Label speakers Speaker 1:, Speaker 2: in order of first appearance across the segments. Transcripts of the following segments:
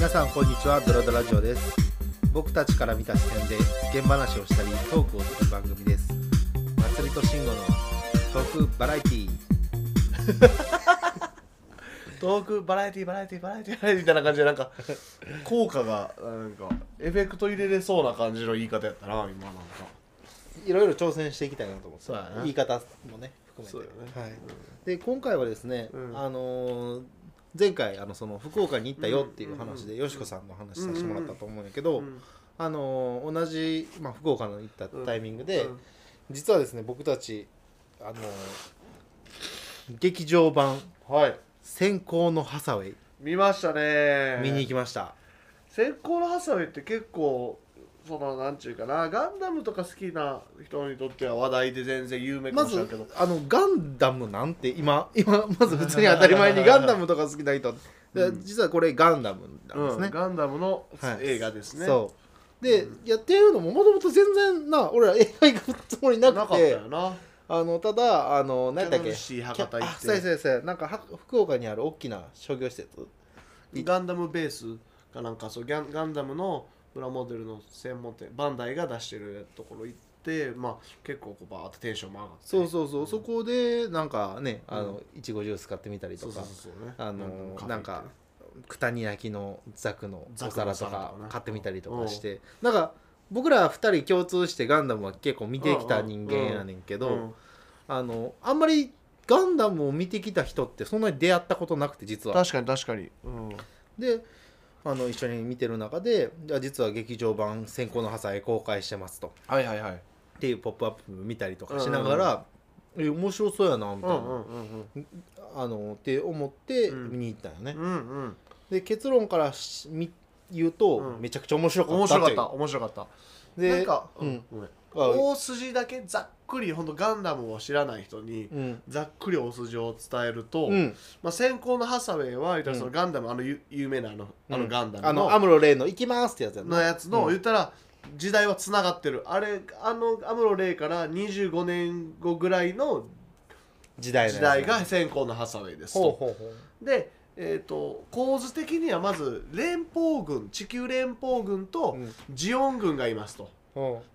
Speaker 1: 皆さんこんにちは。ドラドラジオです。僕たちから見た視点で現話をしたりトークをする番組です。祭りと慎吾のトークバラエティー。
Speaker 2: トークバラエティバラエティバラエティバラエティみたいな感じでなんか効果がなんかエフェクト入れれそうな感じの言い方やったな今なんか。
Speaker 1: いろいろ挑戦していきたいなと思って。
Speaker 2: そうやな。
Speaker 1: 言い方もね含めて。
Speaker 2: そうよね。
Speaker 1: はい、で今回はですね、
Speaker 2: うん。
Speaker 1: あのー前回あのその福岡に行ったよっていう話で、よしこさんの話させてもらったと思うんやけど、
Speaker 2: うん
Speaker 1: あのー同じ、まあ、福岡の行ったタイミングで、
Speaker 2: うん
Speaker 1: 実はですね僕たちあのー劇場版
Speaker 2: はい「
Speaker 1: 先行のハサウェイ
Speaker 2: 見ました」ね。
Speaker 1: 見に行きました、
Speaker 2: 先行のハサウェイって結構そのなんちゅうかな。ガンダムとか好きな人にとっては話題で全然有名か
Speaker 1: まず
Speaker 2: もしれんけど、
Speaker 1: あのガンダムなんて今今まず普通に当たり前に ガンダムとか好きな人、で
Speaker 2: うん。
Speaker 1: 実はこれガンダムなんですね、
Speaker 2: うん、ガンダムの
Speaker 1: はい。
Speaker 2: 映画ですね、
Speaker 1: そう。で、やってるのももともと全然な俺ら映画行くつもりな
Speaker 2: なかった
Speaker 1: くて
Speaker 2: よな。
Speaker 1: あのただあの何だっけ？
Speaker 2: キャノンシー博多行って。
Speaker 1: あそうやそうやそうや。なんかは福岡にある大きな商業施設。
Speaker 2: ガンダムベースかなんかそうギャンガンダムのプラモデルの専門店バンダイが出してるところ行ってまあ結構こうバーってテンションも上がって。
Speaker 1: そうそうそう、そこでなんかねあの、いちごジュース買ってみたりとかあのなんか九谷焼のザクのお皿とか買ってみたりとかして、なんか僕ら二人共通してガンダムは結構見てきた人間やねんけど、
Speaker 2: うん。
Speaker 1: あのあんまりガンダムを見てきた人ってそんなに出会ったことなくて実は。
Speaker 2: 確かに確かに、うん、
Speaker 1: であの一緒に見てる中でじゃあ実は劇場版「先行のハサイ」公開してますと。
Speaker 2: はいはいはい。
Speaker 1: っていう「ポップアップ見たりとかしながら、え面白そうやなみたいな、あのって思って
Speaker 2: うん
Speaker 1: 見に行ったよね、で結論から言うと、
Speaker 2: うん。
Speaker 1: めちゃくちゃ面白かった
Speaker 2: 面白かっ
Speaker 1: と
Speaker 2: た面白かった。
Speaker 1: で
Speaker 2: なんか、
Speaker 1: う
Speaker 2: うんんごめん。
Speaker 1: あ
Speaker 2: 大筋だけざっくり本当ガンダムを知らない人に
Speaker 1: うん。
Speaker 2: ざっくり大筋を伝えると、
Speaker 1: うん、
Speaker 2: まあ、先行のハサウェイは言ったらその
Speaker 1: うん
Speaker 2: ガンダム、あのゆ有名なあのあのガンダム
Speaker 1: あの
Speaker 2: の,、
Speaker 1: アムロレイの「行きます」ってやつやな。
Speaker 2: のやつの、
Speaker 1: うん。
Speaker 2: 言ったら時代はつながってる。あれあのアムロレイから25年後ぐらいの
Speaker 1: 時代のやつ
Speaker 2: 時代が先行のハサウェイですと。
Speaker 1: ほうほうほう。
Speaker 2: で、えー、と構図的にはまず連邦軍地球連邦軍と
Speaker 1: うん。
Speaker 2: ジオン軍がいますと。
Speaker 1: ほ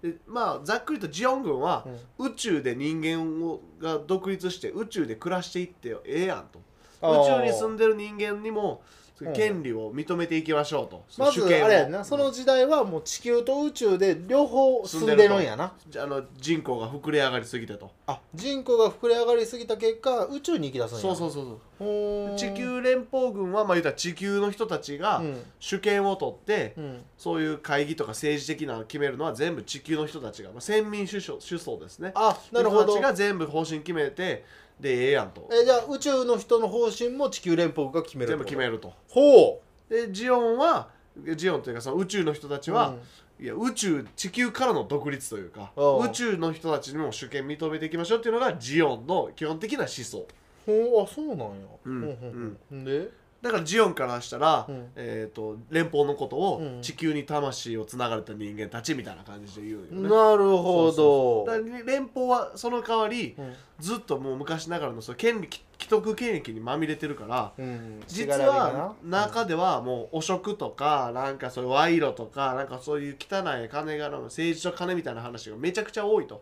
Speaker 2: でまあざっくりとジオン軍は宇宙で人間をが独立して宇宙で暮らしていってええやんと。宇宙に住んでる人間にも
Speaker 1: うん
Speaker 2: 権利を認めていきましょうと、
Speaker 1: まずあれやんな。その時代はもう地球と宇宙で両方住んでるんやな。
Speaker 2: じゃあの人口が膨れ上がりすぎてと。
Speaker 1: あ人口が膨れ上がりすぎた結果宇宙に行き出すんや。
Speaker 2: そうそうそうそう。地球連邦軍はまあ言ったら地球の人たちが
Speaker 1: うん。
Speaker 2: 主権を取って、
Speaker 1: うん。
Speaker 2: そういう会議とか政治的なのを決めるのは全部地球の人たちが、まあ、先民主首首相ですね。
Speaker 1: あなるほど。
Speaker 2: 人たちが全部方針決めてでええやんと。
Speaker 1: えじゃあ宇宙の人の方針も地球連邦が決める
Speaker 2: 全部決め
Speaker 1: る
Speaker 2: ると。
Speaker 1: ほ
Speaker 2: でジオンはジオンというかその宇宙の人たち
Speaker 1: う
Speaker 2: は、
Speaker 1: うん。
Speaker 2: いや宇宙地球からの独立というか宇宙の人たちにも主権認めていきましょうっていうのがジオンの基本的な思想。
Speaker 1: ほうあそうなんや。
Speaker 2: うん
Speaker 1: ほうほうほう。で？
Speaker 2: だからジオンからしたら、
Speaker 1: うん。
Speaker 2: えー、と連邦のことを
Speaker 1: うん。
Speaker 2: 地球に魂をつながれた人間たちみたいな感じで言うよね、
Speaker 1: なるほど。
Speaker 2: だから連邦はその代わり
Speaker 1: うん。
Speaker 2: ずっともう昔ながらのその権利既得権益にまみれてるから
Speaker 1: うん。
Speaker 2: 実は中ではもう汚職とかなんかそういう賄賂とかなんかそういう汚い金柄の政治と金みたいな話がめちゃくちゃ多いと。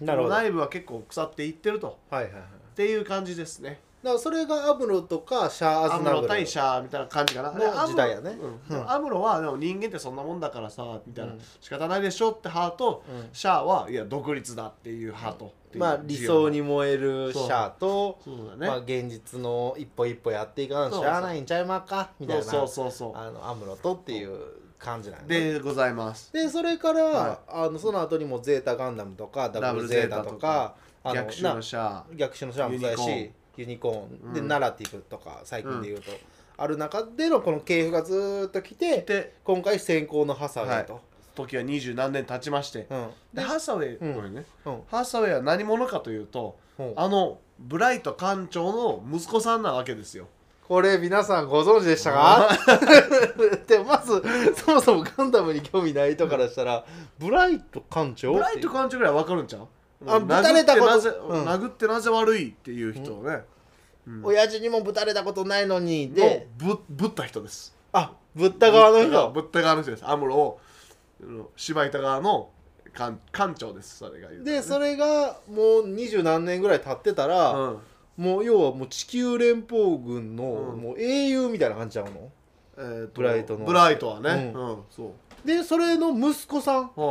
Speaker 1: なるほど。はい
Speaker 2: 内部は結構腐っていってると。
Speaker 1: はいはい。
Speaker 2: っていう感じですね
Speaker 1: だからそれがアムロとかシャア・ア
Speaker 2: アムロ
Speaker 1: ズナブル
Speaker 2: 対シャアみたいな感じかな。
Speaker 1: の時代やね。
Speaker 2: うん。
Speaker 1: うん
Speaker 2: アムロはでも人間ってそんなもんだからさみたいな、
Speaker 1: うん。
Speaker 2: 仕方ないでしょって派と
Speaker 1: うん。
Speaker 2: シャアはいや独立だっていう派と、っていう
Speaker 1: まあ理想に燃えるシャアと
Speaker 2: そう。だね、
Speaker 1: まあ現実の一歩一歩やっていかなしゃあないんちゃいまっか？みたいな。
Speaker 2: そうそうそうそ
Speaker 1: あのアムロとっていう感じなん
Speaker 2: う
Speaker 1: やね。
Speaker 2: でございます。
Speaker 1: でそれから、
Speaker 2: は
Speaker 1: あのその後にもゼータガンダムとかダブルゼータとかあの
Speaker 2: 逆襲のシャア。
Speaker 1: な逆襲のシャアもそうやし
Speaker 2: ユ
Speaker 1: ユニコーンで、
Speaker 2: うん。
Speaker 1: ナラティブとか最近で言うと、ある中でのこの系譜がずーっと来て
Speaker 2: で
Speaker 1: 今回先行のハサウェイと、
Speaker 2: 時は二十何年経ちまして。
Speaker 1: うん。
Speaker 2: でハサウェイ、
Speaker 1: うん。
Speaker 2: ごめんね。
Speaker 1: うん。
Speaker 2: ハサウェイは何者かというと
Speaker 1: うん。
Speaker 2: あのブライト艦長の息子さんなわけですよ。
Speaker 1: これ皆さんご存知でしたか？でまずそもそもガンダムに興味ない人からしたらブライト艦長
Speaker 2: ブライト艦長ぐらいわかるんちゃう？
Speaker 1: あぶたれたこと。
Speaker 2: 殴ってなぜ、
Speaker 1: うん。
Speaker 2: 殴ってなぜ悪いっていう人をね、うん。
Speaker 1: 親父にもぶたれたことないのにで。
Speaker 2: ぶぶった人です。
Speaker 1: あぶった側の人。
Speaker 2: ぶった側の人です。アムロをうん芝板側の館館長です。それがね。
Speaker 1: でそれがもう二十何年ぐらい経ってたら、
Speaker 2: うん。
Speaker 1: もう要はもう地球連邦軍の、
Speaker 2: うん。
Speaker 1: もう英雄みたいな感じちゃうの？
Speaker 2: えーと
Speaker 1: ブライトの。
Speaker 2: ブライトはね。
Speaker 1: う
Speaker 2: うんそう。
Speaker 1: でそれの息子さん。
Speaker 2: う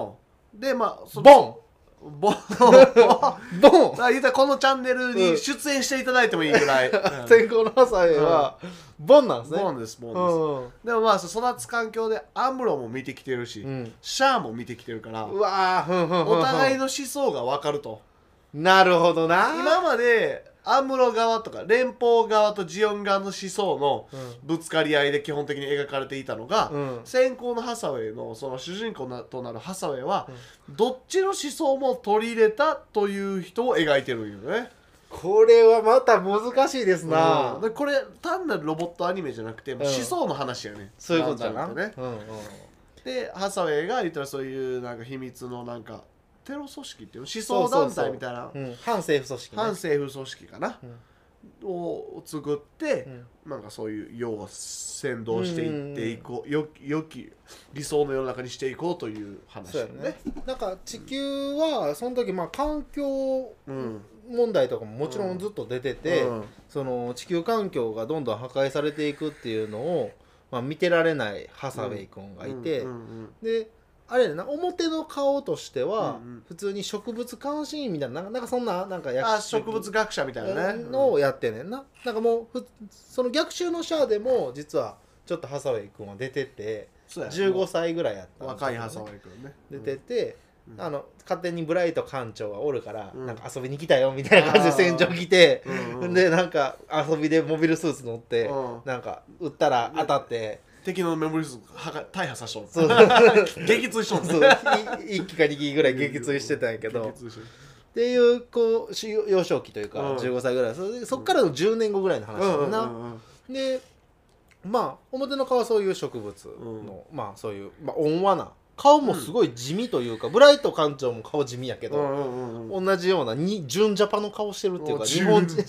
Speaker 2: ん。でまあそ
Speaker 1: ボン
Speaker 2: ボン。
Speaker 1: ボン。
Speaker 2: あ言うたらこのチャンネルに出演していただいてもいいぐらい、う ん
Speaker 1: 先行のハサウェイは、ボンなんですね。
Speaker 2: ボンですボンです、でもまあ育つ環境でアムロも見てきてるし、シャアも見てきてるから
Speaker 1: うわ
Speaker 2: お互いの思想が分かると。
Speaker 1: なるほどな。
Speaker 2: 今までアムロ側とか連邦側とジオン側の思想のぶつかり合いで基本的に描かれていたのが、
Speaker 1: うん。
Speaker 2: 先行のハサウェイのその主人公なとなるハサウェイは、どっちの思想も取り入れたという人を描いてるんよね。
Speaker 1: これはまた難しいですな、
Speaker 2: うん。でこれ単なるロボットアニメじゃなくて、
Speaker 1: ん。
Speaker 2: 思想の話やね。
Speaker 1: そういうことだな、
Speaker 2: ね。
Speaker 1: うんうん。
Speaker 2: でハサウェイが言ったらそういうなんか秘密のなんかテロ組織っていうの思
Speaker 1: そ
Speaker 2: 想団体みたいな。
Speaker 1: うん、反政府組織、ね、
Speaker 2: 反政府組織かな、を作って、
Speaker 1: うん。
Speaker 2: なんかそういう世を先導していっていこう、よよき理想の世の中にしていこうという話
Speaker 1: そうやね。なんか地球はその時まあ環境
Speaker 2: うん
Speaker 1: 問題とかももちろんずっと出てて、
Speaker 2: うん。
Speaker 1: その地球環境がどんどん破壊されていくっていうのを、まあ、見てられないハサウェイ君がいて、
Speaker 2: うんうん。
Speaker 1: であれやな。表の顔としては、
Speaker 2: うんうん。
Speaker 1: 普通に植物監視員みたいななんかなんかそんななんか
Speaker 2: うん、
Speaker 1: 役
Speaker 2: あ植物学者みたいなね。
Speaker 1: のをやってんねんな、なんかもうふその逆襲のシャアでも実はちょっとハサウェイ君は出てて
Speaker 2: そうや
Speaker 1: 15歳ぐらいやったん
Speaker 2: 若いハサウェイ君ね。
Speaker 1: 出てて、
Speaker 2: うん。
Speaker 1: あの勝手にブライト館長がおるから、
Speaker 2: うん。
Speaker 1: なんか遊びに来たよみたいな感じで戦場来て、
Speaker 2: うんうん
Speaker 1: でなんか遊びでモビルスーツ乗って、
Speaker 2: うん。
Speaker 1: なんか撃ったら当たって、
Speaker 2: 敵のメモリスはが大破さしとん
Speaker 1: そう。
Speaker 2: 撃墜しとん
Speaker 1: そう。1機か2機ぐらい撃墜してたんやけど。っていうこうし幼少期というか、
Speaker 2: うん。
Speaker 1: 15歳ぐらい。そそっからの10年後ぐらいの話だな、
Speaker 2: うんうんうん
Speaker 1: でまあ表の顔はそういう植物の、まあそういう、まあ、温和な顔もすごい地味というか、ブライト館長も顔地味やけど、
Speaker 2: うんうんうんうん。
Speaker 1: 同じようなに純ジャパの顔してるっていうか
Speaker 2: お
Speaker 1: 日本人。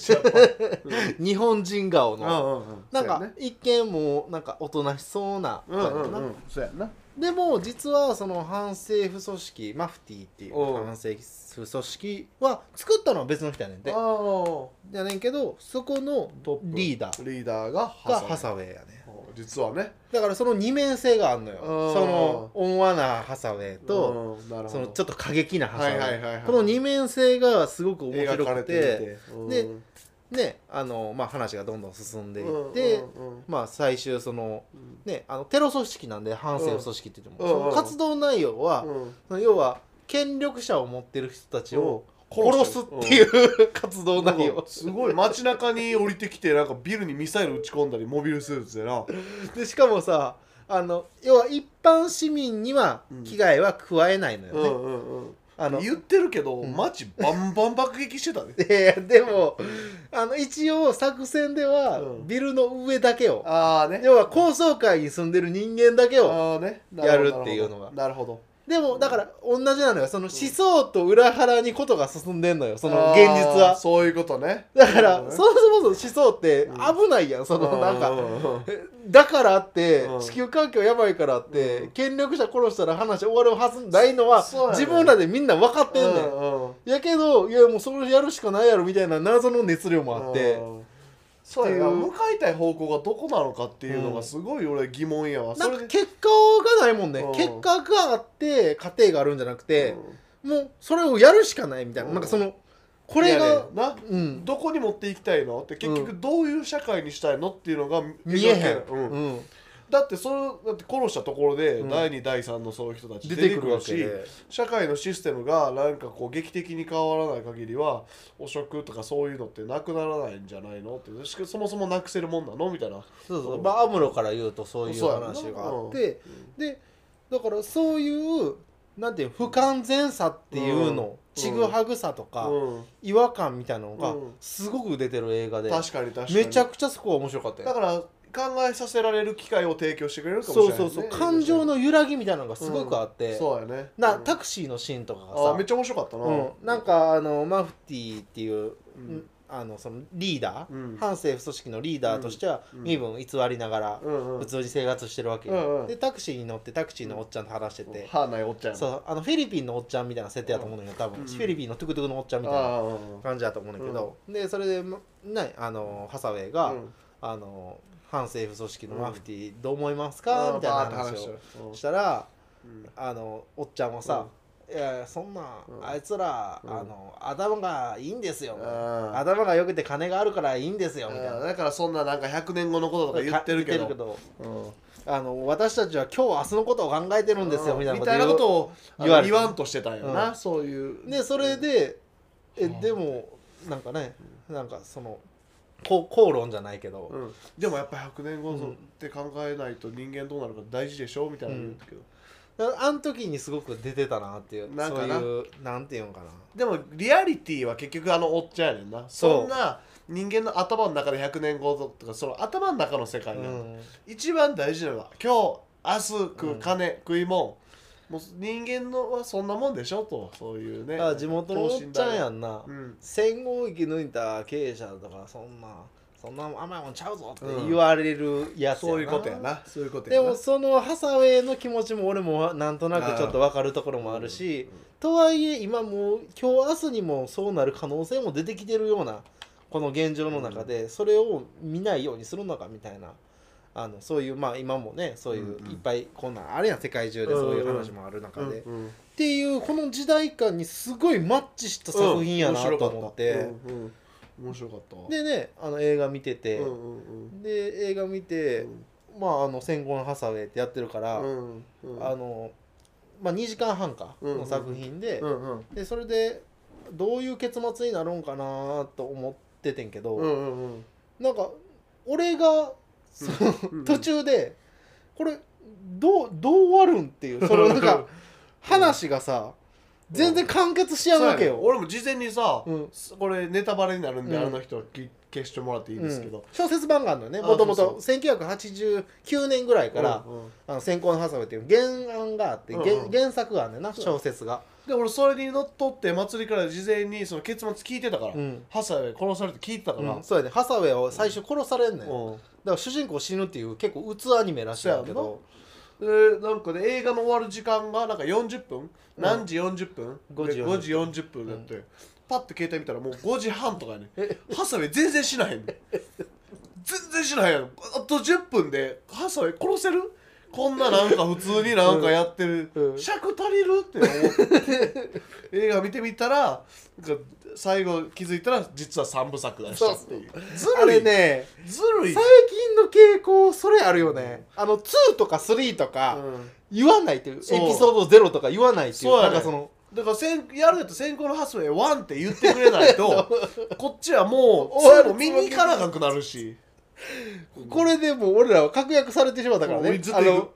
Speaker 1: 日本人顔
Speaker 2: うん
Speaker 1: の、
Speaker 2: うんうん。
Speaker 1: なんか
Speaker 2: ね。
Speaker 1: 一見もうなんかおとなしそうな
Speaker 2: うん
Speaker 1: 感じな、
Speaker 2: うん。うんそうやな。
Speaker 1: でも実はその反政府組織マフティっていう反政府組織は作ったのは別の人やねんて。やねんけどそこのリーダー
Speaker 2: リーダーが
Speaker 1: がハ
Speaker 2: ウ
Speaker 1: サウェイやね
Speaker 2: 実はね。
Speaker 1: だからその二面性があるのよ。
Speaker 2: うん。
Speaker 1: その温和なハサウェイと、そのちょっと過激なハサウェイ,、
Speaker 2: はいはいはいはい。
Speaker 1: この二面性がすごく面白く
Speaker 2: て
Speaker 1: でねあの、まあ、話がどんどん進んでいって、
Speaker 2: うんうんうん。
Speaker 1: まあ、最終その,、ね、あのテロ組織なんで反政府組織って言っても、
Speaker 2: うん。
Speaker 1: その活動内容は、
Speaker 2: うん。
Speaker 1: その要は権力者を持ってる人たちを
Speaker 2: うん
Speaker 1: 殺すっていう、活動内容。
Speaker 2: すごい街中に降りてきてなんかビルにミサイル撃ち込んだりモビルスーツでな。
Speaker 1: でしかもさあの要は一般市民には
Speaker 2: うん
Speaker 1: 危害は加えないのよね、
Speaker 2: うんうんうん。
Speaker 1: あの
Speaker 2: 言ってるけど
Speaker 1: ん。
Speaker 2: 街バンバン爆撃してたね
Speaker 1: で でもあの一応作戦では
Speaker 2: うん。
Speaker 1: ビルの上だけを、
Speaker 2: ああね。
Speaker 1: 要は高層階に住んでる人間だけをやるっていうのが。
Speaker 2: なるほど
Speaker 1: でもだから同じなのよ。その思想と裏腹にことが進んでんのよ。その現実は。
Speaker 2: そういうことね。
Speaker 1: だからそもそも思想って危ないやん。そのなんかだからって
Speaker 2: うん。
Speaker 1: 地球環境やばいからって
Speaker 2: うん。
Speaker 1: 権力者殺したら話終わるはずないのは自分らでみんな分かってんねん。やけどいやもうそれやるしかないやろみたいな謎の熱量もあって。
Speaker 2: うんそうやな。向かいたい方向がどこなのかっていうのがすごい俺疑問やわ、
Speaker 1: なんか結果がないもんね。
Speaker 2: うん。
Speaker 1: 結果があって過程があるんじゃなくて
Speaker 2: うん。
Speaker 1: もうそれをやるしかないみたいな。
Speaker 2: うん。
Speaker 1: なんかそのこれが
Speaker 2: ねな。
Speaker 1: うん。
Speaker 2: どこに持っていきたいの？って結局どういう社会にしたいの？っていうのが
Speaker 1: 見えへん。
Speaker 2: うんだってそれだって殺したところで
Speaker 1: うん。
Speaker 2: 第2第3のそういう人たち
Speaker 1: 出てくる
Speaker 2: し
Speaker 1: で。
Speaker 2: 社会のシステムがなんかこう劇的に変わらない限りは汚職とかそういうのってなくならないんじゃないのってしかそもそもなくせるもんなのみたいな。
Speaker 1: そうそう。まあアムロから言うとそういう話があってでだからそういうなんていう不完全さっていうの
Speaker 2: うん。
Speaker 1: ちぐはぐさとか
Speaker 2: うん。
Speaker 1: 違和感みたいなのが
Speaker 2: うん。
Speaker 1: すごく出てる映画で
Speaker 2: 確かに確かに。
Speaker 1: めちゃくちゃそこは面白かったよ。
Speaker 2: だから考えさせられる機会を提供してくれるかもしれない、
Speaker 1: そう
Speaker 2: ね、
Speaker 1: そうそう。感情の揺らぎみたいなのがすごくあって。
Speaker 2: そうやね。
Speaker 1: な
Speaker 2: うん。
Speaker 1: タクシーのシーンとか
Speaker 2: あーめっ
Speaker 1: が
Speaker 2: ちゃ面白かったな、
Speaker 1: さうん。なんかあのマフティーっていう
Speaker 2: うん。
Speaker 1: あのそのリーダー、
Speaker 2: うん。
Speaker 1: 反政府組織のリーダーとしては
Speaker 2: うん。
Speaker 1: 身分偽りながら
Speaker 2: うんうん。
Speaker 1: 普通に生活してるわけよ、
Speaker 2: うんうん。
Speaker 1: でタクシーに乗ってタクシーのおっちゃんと話してて、
Speaker 2: 歯ないおっちゃん。
Speaker 1: そう。あのフィリピンのおっちゃんみたいな設定だと思うんだけど多分、
Speaker 2: うん
Speaker 1: フィリピンのトゥクトゥクのおっちゃんみたいな感じだと思うんだけど、でそれでまねあのハサウェイが、
Speaker 2: うん。
Speaker 1: あの反政府組織のマフティーどう思います
Speaker 2: あ
Speaker 1: か、
Speaker 2: ー
Speaker 1: みたいな話
Speaker 2: 話
Speaker 1: を。
Speaker 2: を
Speaker 1: したら
Speaker 2: うん。
Speaker 1: あのおっちゃんはさ、いやそんな、
Speaker 2: うん。
Speaker 1: あいつら、
Speaker 2: うん。
Speaker 1: あの頭がいいんですよ、頭が良くて金があるからいいんですよみたいな。
Speaker 2: だからそんななんか100年後のこととか言ってるけど。
Speaker 1: あの私たちは今日明日のことを考えてるんですよみたいな
Speaker 2: ことを
Speaker 1: 言わ
Speaker 2: んとしてたんよな、
Speaker 1: うん。
Speaker 2: そういう。
Speaker 1: でそれでえ
Speaker 2: はあ
Speaker 1: でもなんかねなんかそのこう口論じゃないけど、
Speaker 2: うん、でもやっぱ100年後
Speaker 1: うん
Speaker 2: って考えないと人間どうなるか大事でしょみたいなの言ったけど、
Speaker 1: だからあの時にすごく出てたなっていう
Speaker 2: なんかな？
Speaker 1: そういうなんていうんかな。
Speaker 2: でもリアリティは結局あのおっちゃんやねんな。
Speaker 1: そ
Speaker 2: んな人間の頭の中で100年後とかその頭の中の世界な、
Speaker 1: うん。
Speaker 2: 一番大事なのは今日明日食う
Speaker 1: うん。
Speaker 2: 金、食いもんもう人間のはそんなもんでしょとそういうね。
Speaker 1: だから地元のおっちゃんやんな、
Speaker 2: うん。
Speaker 1: 戦後を生き抜いた経営者とかそんなそんな甘いもんちゃうぞって言われるやつやな、
Speaker 2: そういうことやな。そういうこと
Speaker 1: でもそのハサウェイの気持ちも俺もなんとなくちょっと分かるところもあるし、とはいえ今もう今日明日にもそうなる可能性も出てきてるようなこの現状の中でそれを見ないようにするのかみたいなあのそういうまあ今もねそういういっぱいこんなんあるやん世界中でそういう話もある中で、っていうこの時代感にすごいマッチした作品やなと思って、
Speaker 2: 面白かった。わ
Speaker 1: でねあの映画見てて、で映画見て、まああの戦後のハサウェイってやってるから、あのまあ、2時間半か
Speaker 2: うん
Speaker 1: の作品で,、でそれでどういう結末になるんかなと思っててんけど、なんか俺がその、
Speaker 2: うん。
Speaker 1: 途中でこれどうどう終わるんっていうそのなんか話がさ全然完結しやんわけよ。
Speaker 2: 俺も事前にさ、
Speaker 1: うん。
Speaker 2: これネタバレになるんで、
Speaker 1: うん。
Speaker 2: あの人き消してもらっていいですけど、
Speaker 1: うん。小説版があるのよね。
Speaker 2: あ
Speaker 1: もともと
Speaker 2: そう。
Speaker 1: 1989年ぐらいから
Speaker 2: うんうん「
Speaker 1: あの先行のハサウェイ」っていう原案があって、
Speaker 2: うんうん。
Speaker 1: 原原作があるねんな
Speaker 2: そう。
Speaker 1: 小説が。
Speaker 2: で俺それにのっとって祭りから事前にその結末聞いてたから、
Speaker 1: うん。
Speaker 2: ハサウェイ殺されて聞いてたから、
Speaker 1: うん。そうやね。ハサウェイを最初殺されんねん、だか
Speaker 2: うん
Speaker 1: ら主人公死ぬっていう結構うつアニメらしいんだけど。
Speaker 2: でなんかね映画の終わる時間がなんか40分、何時40分
Speaker 1: ？5時
Speaker 2: で5時40分だって、パッて携帯見たらもう5時半とかやね
Speaker 1: え。
Speaker 2: ハサウェイ全然しないん。全然しないやん。あと10分でハサウェイ殺せる？こんななんか普通になんかやってる、
Speaker 1: うん。
Speaker 2: 尺足りるって思って映画見てみたらなんか最後気づいたら実は3部作だしたっていう。ず
Speaker 1: あ
Speaker 2: るい。
Speaker 1: れね
Speaker 2: ずるい。
Speaker 1: 最近の傾向それあるよね。あの2とか3とか
Speaker 2: うん。
Speaker 1: 言わないっていう。エピソード0とか言わないっていう。
Speaker 2: そうやね。
Speaker 1: なんかその
Speaker 2: だから先やるんやったら先行のハスウェイ1って言ってくれないと こっちはもう
Speaker 1: 終わる
Speaker 2: そう見に行かなくなるし
Speaker 1: これでもう俺らは確約されてしまったからね。あの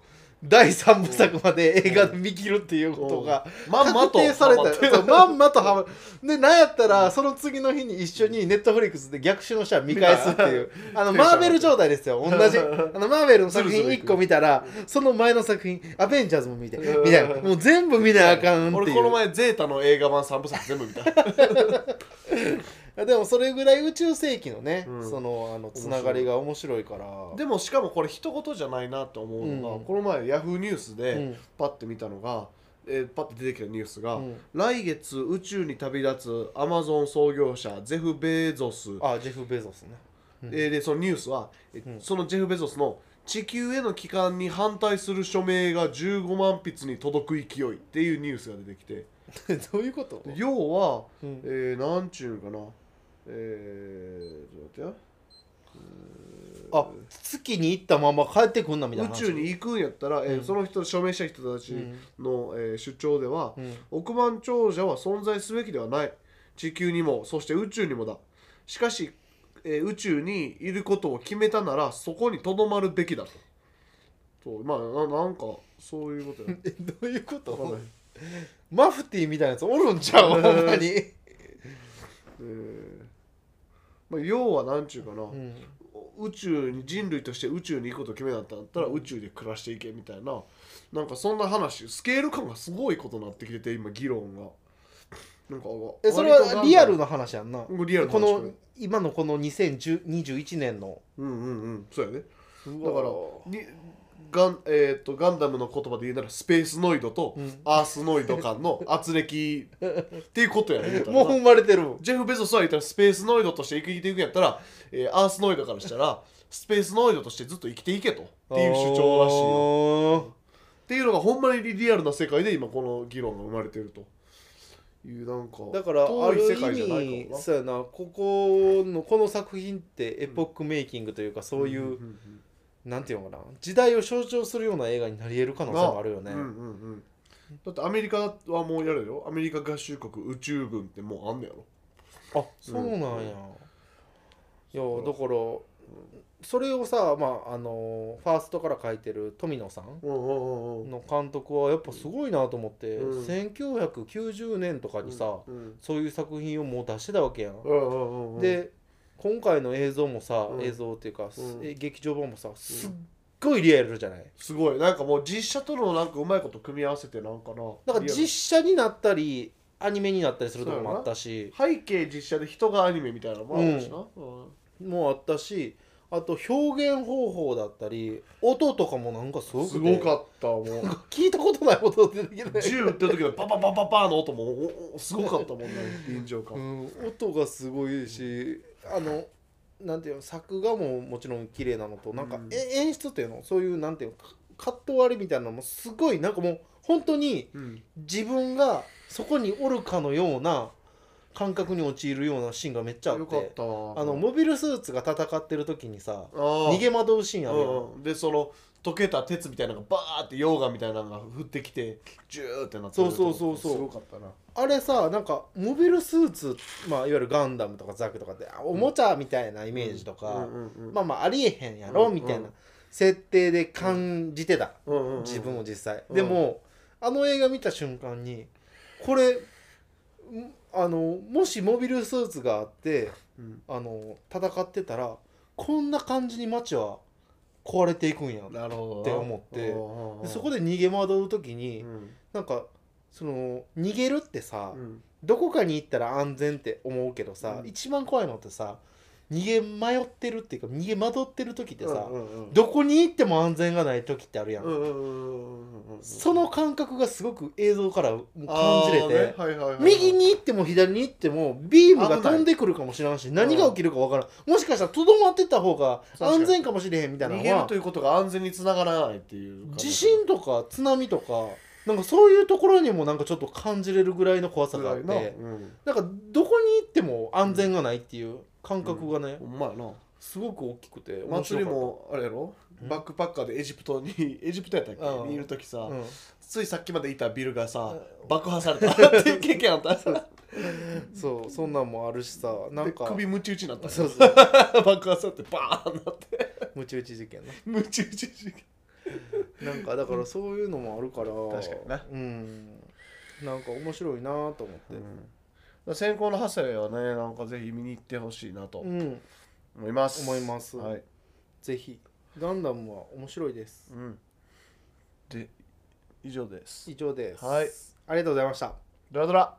Speaker 1: 第3部作まで映画で見切るっていうことが
Speaker 2: まんまと
Speaker 1: 確定された。まんまと。はまでなんやったらその次の日に一緒にネットフリックスで逆襲の人は見返すっていう。あのマーベル状態ですよ同じ。あのマーベルの作品1個見たらその前の作品アベンジャーズも見てみたいな。もう全部見なあかんっていう。
Speaker 2: 俺この前ゼータの映画版3部作全部見た
Speaker 1: でもそれぐらい宇宙世紀のね、
Speaker 2: うん。
Speaker 1: そのあのつながりが面白いから。
Speaker 2: でもしかもこれ一言じゃないなと思うのが、
Speaker 1: うん。
Speaker 2: この前ヤフーニュース
Speaker 1: う
Speaker 2: で
Speaker 1: ん。
Speaker 2: パッて見たのが、えーパッて出てきたニュースが、
Speaker 1: うん。
Speaker 2: 来月宇宙に旅立つアマゾン創業者ゼフ・ベゾス
Speaker 1: あジェフ・ベゾスね。うん。
Speaker 2: えーでそのニュースは、え
Speaker 1: うん。
Speaker 2: そのジェフ・ベゾスの地球への帰還に反対する署名が15万筆に届く勢いっていうニュースが出てきて。
Speaker 1: どういうこと？
Speaker 2: 要は、
Speaker 1: うん。
Speaker 2: えー、なんちゅうんかなえー、ちょっと待ってよ。
Speaker 1: あ月に行ったまま帰ってくんなみたいな話。
Speaker 2: 宇宙に行くんやったら、えー
Speaker 1: うん。
Speaker 2: その人署名した人たち
Speaker 1: うん。
Speaker 2: の、えー主張では、
Speaker 1: うん。
Speaker 2: 億万長者は存在すべきではない。地球にもそして宇宙にもだ。しかし、えー宇宙にいることを決めたならそこにとどまるべきだと。とまあななんかそういうことや。
Speaker 1: えどういうこと？マフティーみたいなやつおるんちゃう？ほんまに、
Speaker 2: えーまあ、要はなんちゅうかな、
Speaker 1: うん。
Speaker 2: 宇宙に人類として宇宙に行くことを決めたんだったら宇宙で暮らしていけみたいななんかそんな話スケール感がすごいことになってきてて今議論が。なんか
Speaker 1: えそれはリアルの話やんな。
Speaker 2: リアルの
Speaker 1: こ
Speaker 2: 話
Speaker 1: の今のこの2021年の。
Speaker 2: うんうんうん。そうやね。
Speaker 1: だ
Speaker 2: だからにガン,、えー、とガンダムの言葉で言うならスペースノイドと
Speaker 1: うん。
Speaker 2: アースノイド間の 圧力っていうことやね
Speaker 1: もう生まれてる
Speaker 2: ジェフ・ベゾスは言ったらスペースノイドとして生きていくんやったら、えーアースノイドからしたらスペースノイドとしてずっと生きていけとっていう主張らしいよ。っていうのがほんまにリアルな世界で今この議論が生まれてると。いうなんか
Speaker 1: だからある
Speaker 2: 世界じゃないか
Speaker 1: そうやなここのこの作品ってエポックメイキングというかそういう、
Speaker 2: んん
Speaker 1: なんていうのかな。時代を象徴するような映画になり得る可能性もあるよね、
Speaker 2: うんうんうん。だってアメリカはもうやるよ。アメリカ合衆国宇宙軍ってもうあんねやろ。
Speaker 1: あそうなんや、いやだからそれをさまああのファーストから書いてる富野さん
Speaker 2: うんうんうんうん。
Speaker 1: の監督はやっぱすごいなと思って、
Speaker 2: うん。
Speaker 1: 1990年とかにさ、
Speaker 2: うん。
Speaker 1: そういう作品をもう出してたわけやん、
Speaker 2: うんうんうんうん。
Speaker 1: で今回の映像もさ、
Speaker 2: うん。
Speaker 1: 映像っていうか、
Speaker 2: うん。
Speaker 1: え劇場版もさすっごいリアルじゃない？
Speaker 2: すごい。なんかもう実写とのなんかうまいこと組み合わせてなんかな
Speaker 1: だから実写になったりアニメになったりするとこもあったし。
Speaker 2: 背景実写で人がアニメみたいなのもあるしな、うん。
Speaker 1: もうあったしあと表現方法だったり音とかもなんかすごくて。
Speaker 2: すごかったもう
Speaker 1: 聞いたことない音出てきて
Speaker 2: 銃撃ってる時のパパパパパーの音もおおすごかったもんね臨場
Speaker 1: う
Speaker 2: 感、
Speaker 1: ん、音がすごいしあのなんていうの作画ももちろん綺麗なのとなんか、
Speaker 2: うん。
Speaker 1: え演出っていうのそういうなんていうのカカット割りみたいなのもすごいなんかもう本当に
Speaker 2: うん。
Speaker 1: 自分がそこにおるかのような感覚に陥るようなシーンがめっちゃあっ
Speaker 2: て
Speaker 1: あのモビルスーツが戦ってる時にさ逃げ惑うシーンあるやん、
Speaker 2: うんうん。でその溶けた鉄みたいなのがバーって溶岩みたいなのが降ってきてジューってなってる
Speaker 1: そうそうそうそう。
Speaker 2: すごかったな
Speaker 1: あれさなんかモビルスーツ、まあ、いわゆるガンダムとかザクとかってあおもちゃみたいなイメージとか、まあまあありえへんやろ、
Speaker 2: うん
Speaker 1: みたいな設定で感じてた、自分も実際、
Speaker 2: うん。
Speaker 1: でもあの映画見た瞬間にこれんあのもしモビルスーツがあって
Speaker 2: うん。
Speaker 1: あの戦ってたらこんな感じに街は壊れていくんやって思ってそこで逃げ惑う時に、
Speaker 2: うん。
Speaker 1: なんかその逃げるってさ、
Speaker 2: うん。
Speaker 1: どこかに行ったら安全って思うけどさ、
Speaker 2: うん。
Speaker 1: 一番怖いのってさ逃げ迷ってるっていうか逃げ惑ってる時ってさ、
Speaker 2: うんうんうん
Speaker 1: どこに行っても安全がない時ってあるやん、その感覚がすごく映像から感じれて、
Speaker 2: ねはいはいはいはい
Speaker 1: 右に行っても左に行ってもビームが飛んでくるかもしれんし何が起きるか分からん。もしかしたらとどまってた方が安全かもしれへんみたいなのは
Speaker 2: 逃げるということが安全につながらないっていう感じ。
Speaker 1: 地震とか津波とかなんかそういうところにもなんかちょっと感じれるぐらいの怖さがあって
Speaker 2: うん
Speaker 1: な。んかどこに行っても安全がないっていう感覚がね、
Speaker 2: ほん。まやな。
Speaker 1: すごく大きくて
Speaker 2: 祭りもあれやろ？
Speaker 1: うん。
Speaker 2: バックパッカーでエジプトに エジプトやったっけ？
Speaker 1: うん。
Speaker 2: にいる時さ
Speaker 1: うん。
Speaker 2: ついさっきまでいたビルがさ
Speaker 1: う
Speaker 2: 爆破された。っていう経験あった。
Speaker 1: そう。そんなんもあるしさなんか。
Speaker 2: で首ムチ打ちになった
Speaker 1: そうそう。
Speaker 2: 爆破されてバーンなって。
Speaker 1: ムチ打ち事件な。
Speaker 2: ムチ打ち事件
Speaker 1: なんかだからそういうのもあるから
Speaker 2: 確かにな。
Speaker 1: うん。なんか面白いなと思って。
Speaker 2: うん。先行のハセはねなんかぜひ見に行ってほしいなと
Speaker 1: うん、
Speaker 2: 思います。
Speaker 1: 思います。
Speaker 2: はい。
Speaker 1: ぜひ。ガンダムは面白いです。
Speaker 2: うん。で以上です。
Speaker 1: 以上です。
Speaker 2: はい。
Speaker 1: ありがとうございました。
Speaker 2: ドラドラ